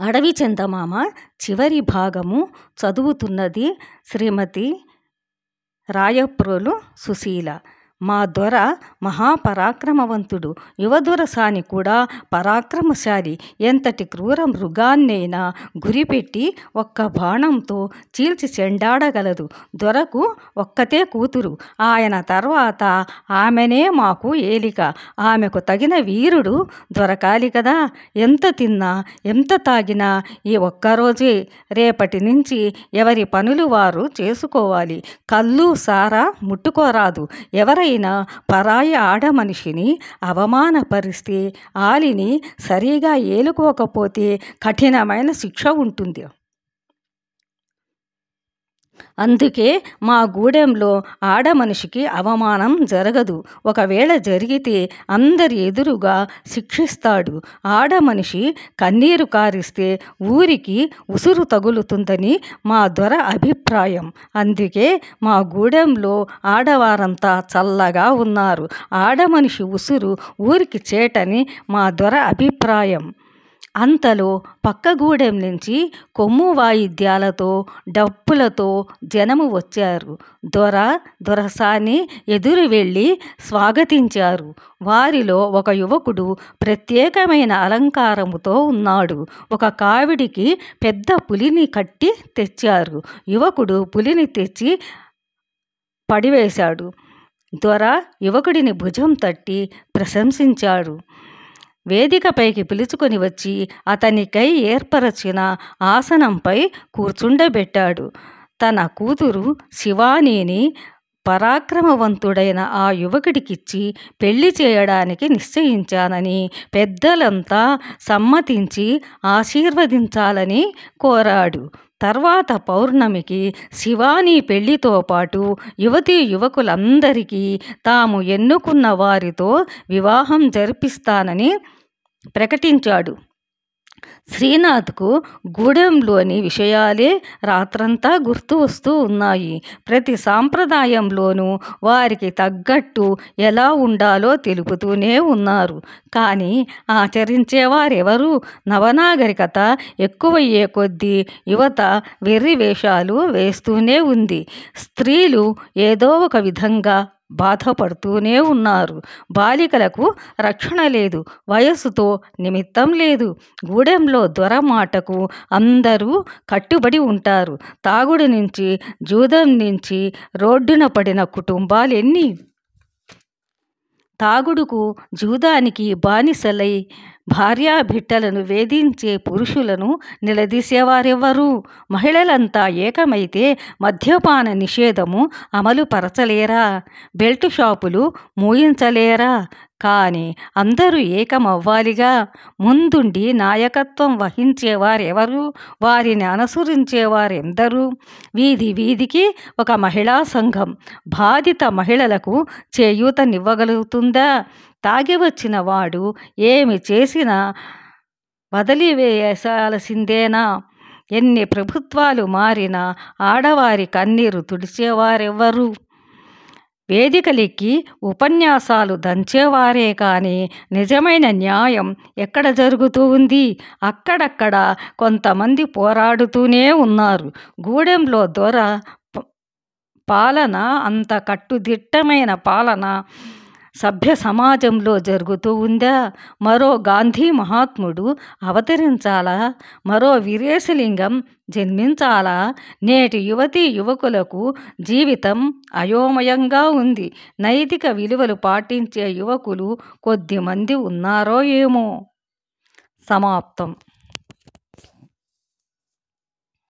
అడవి చందమామ చివరి భాగము చదువుతున్నది శ్రీమతి రాయప్రోలు సుశీల. మా దొర మహాపరాక్రమవంతుడు యువదురసాని కూడా పరాక్రమశాలి. ఎంతటి క్రూర మృగాన్నైనా గురిపెట్టి ఒక్క బాణంతో చీల్చి చెండాడగలదు. దొరకు ఒక్కతే కూతురు. ఆయన తర్వాత ఆమెనే మాకు ఏలిక. ఆమెకు తగిన వీరుడు దొరకాలి కదా. ఎంత తిన్నా ఎంత తాగినా ఈ ఒక్కరోజే. రేపటి నుంచి ఎవరి పనులు వారు చేసుకోవాలి. కళ్ళు సారా ముట్టుకోరాదు. ఎవరైనా పరాయి ఆడ మనిషిని అవమానపరిస్తే ఆలిని సరిగా ఏలుకోకపోతే కఠినమైన శిక్ష ఉంటుంది. అందుకే మా గూడెంలో ఆడ మనిషికి అవమానం జరగదు. ఒకవేళ జరిగితే అందరి ఎదురుగా శిక్షిస్తాడు. ఆడ మనిషి కన్నీరు కారిస్తే ఊరికి ఉసురు తగులుతుందని మా దొర అభిప్రాయం. అందుకే మా గూడెంలో ఆడవారంతా చల్లగా ఉన్నారు. ఆడ మనిషి ఉసురు ఊరికి చేటని మా దొర అభిప్రాయం. అంతలో పక్కగూడెం నుంచి కొమ్ము వాయిద్యాలతో డప్పులతో జనము వచ్చారు. దొర దొరసాని ఎదురు వెళ్ళి స్వాగతించారు. వారిలో ఒక యువకుడు ప్రత్యేకమైన అలంకారముతో ఉన్నాడు. ఒక కావిడికి పెద్ద పులిని కట్టి తెచ్చారు. యువకుడు పులిని తెచ్చి పడివేశాడు. దొర యువకుడిని భుజం తట్టి ప్రశంసించాడు. వేదికపైకి పిలుచుకొని వచ్చి అతనికై ఏర్పరచిన ఆసనంపై కూర్చుండబెట్టాడు. తన కూతురు శివానీని పరాక్రమవంతుడైన ఆ యువకుడికిచ్చి పెళ్ళి చేయడానికి నిశ్చయించానని పెద్దలంతా సమ్మతించి ఆశీర్వదించాలని కోరాడు. తర్వాత పౌర్ణమికి శివాని పెళ్ళితో పాటు యువతీ యువకులందరికీ తాము ఎన్నుకున్న వారితో వివాహం జరిపిస్తానని ప్రకటించాడు. శ్రీనాథ్కు గూడెంలోని విషయాలే రాత్రంతా గుర్తు వస్తూ ఉన్నాయి. ప్రతి సాంప్రదాయంలోనూ వారికి తగ్గట్టు ఎలా ఉండాలో తెలుపుతూనే ఉన్నారు. కానీ ఆచరించేవారెవరు? నవనాగరికత ఎక్కువయ్యే కొద్దీ యువత వెర్రి వేషాలు వేస్తూనే ఉంది. స్త్రీలు ఏదో ఒక విధంగా బాధపడుతూనే ఉన్నారు. బాలికలకు రక్షణ లేదు. వయస్సుతో నిమిత్తం లేదు. గూడెంలో దొర మాటకు అందరూ కట్టుబడి ఉంటారు. తాగుడు నుంచి జూదం నుంచి రోడ్డున పడిన కుటుంబాలు ఎన్ని తాగుడుకు జూదానికి బానిసలై భార్యా బిడ్డలను వేధించే పురుషులను నిలదీసేవారెవ్వరు? మహిళలంతా ఏకమైతే మద్యపాన నిషేధము అమలు పరచలేరా బెల్ట్ షాపులు మూయించలేరా? కానీ అందరూ ఏకమవ్వాలిగా. ముందుండి నాయకత్వం వహించేవారెవరు? వారిని అనుసరించేవారెందరూ? వీధి వీధికి ఒక మహిళా సంఘం బాధిత మహిళలకు చేయూతనివ్వగలుగుతుందా? తాగి వచ్చిన వాడు ఏమి చేసినా వదిలివేయాల్సిందేనా? ఎన్ని ప్రభుత్వాలు మారినా ఆడవారి కన్నీరు తుడిచేవారెవ్వరు? వేదికలెక్కి ఉపన్యాసాలు దంచేవారే కానీ నిజమైన న్యాయం ఎక్కడ జరుగుతూ ఉంది? అక్కడక్కడ కొంతమంది పోరాడుతూనే ఉన్నారు. గూడెంలో దొర ప- పాలన అంత కట్టుదిట్టమైన పాలన సభ్య సమాజంలో జరుగుతూ ఉందా? మరో గాంధీ మహాత్ముడు అవతరించాలా? మరో వీరేశలింగం జన్మించాలా? నేటి యువతీ యువకులకు జీవితం అయోమయంగా ఉంది. నైతిక విలువలు పాటించే యువకులు కొద్దిమంది ఉన్నారో ఏమో. సమాప్తం.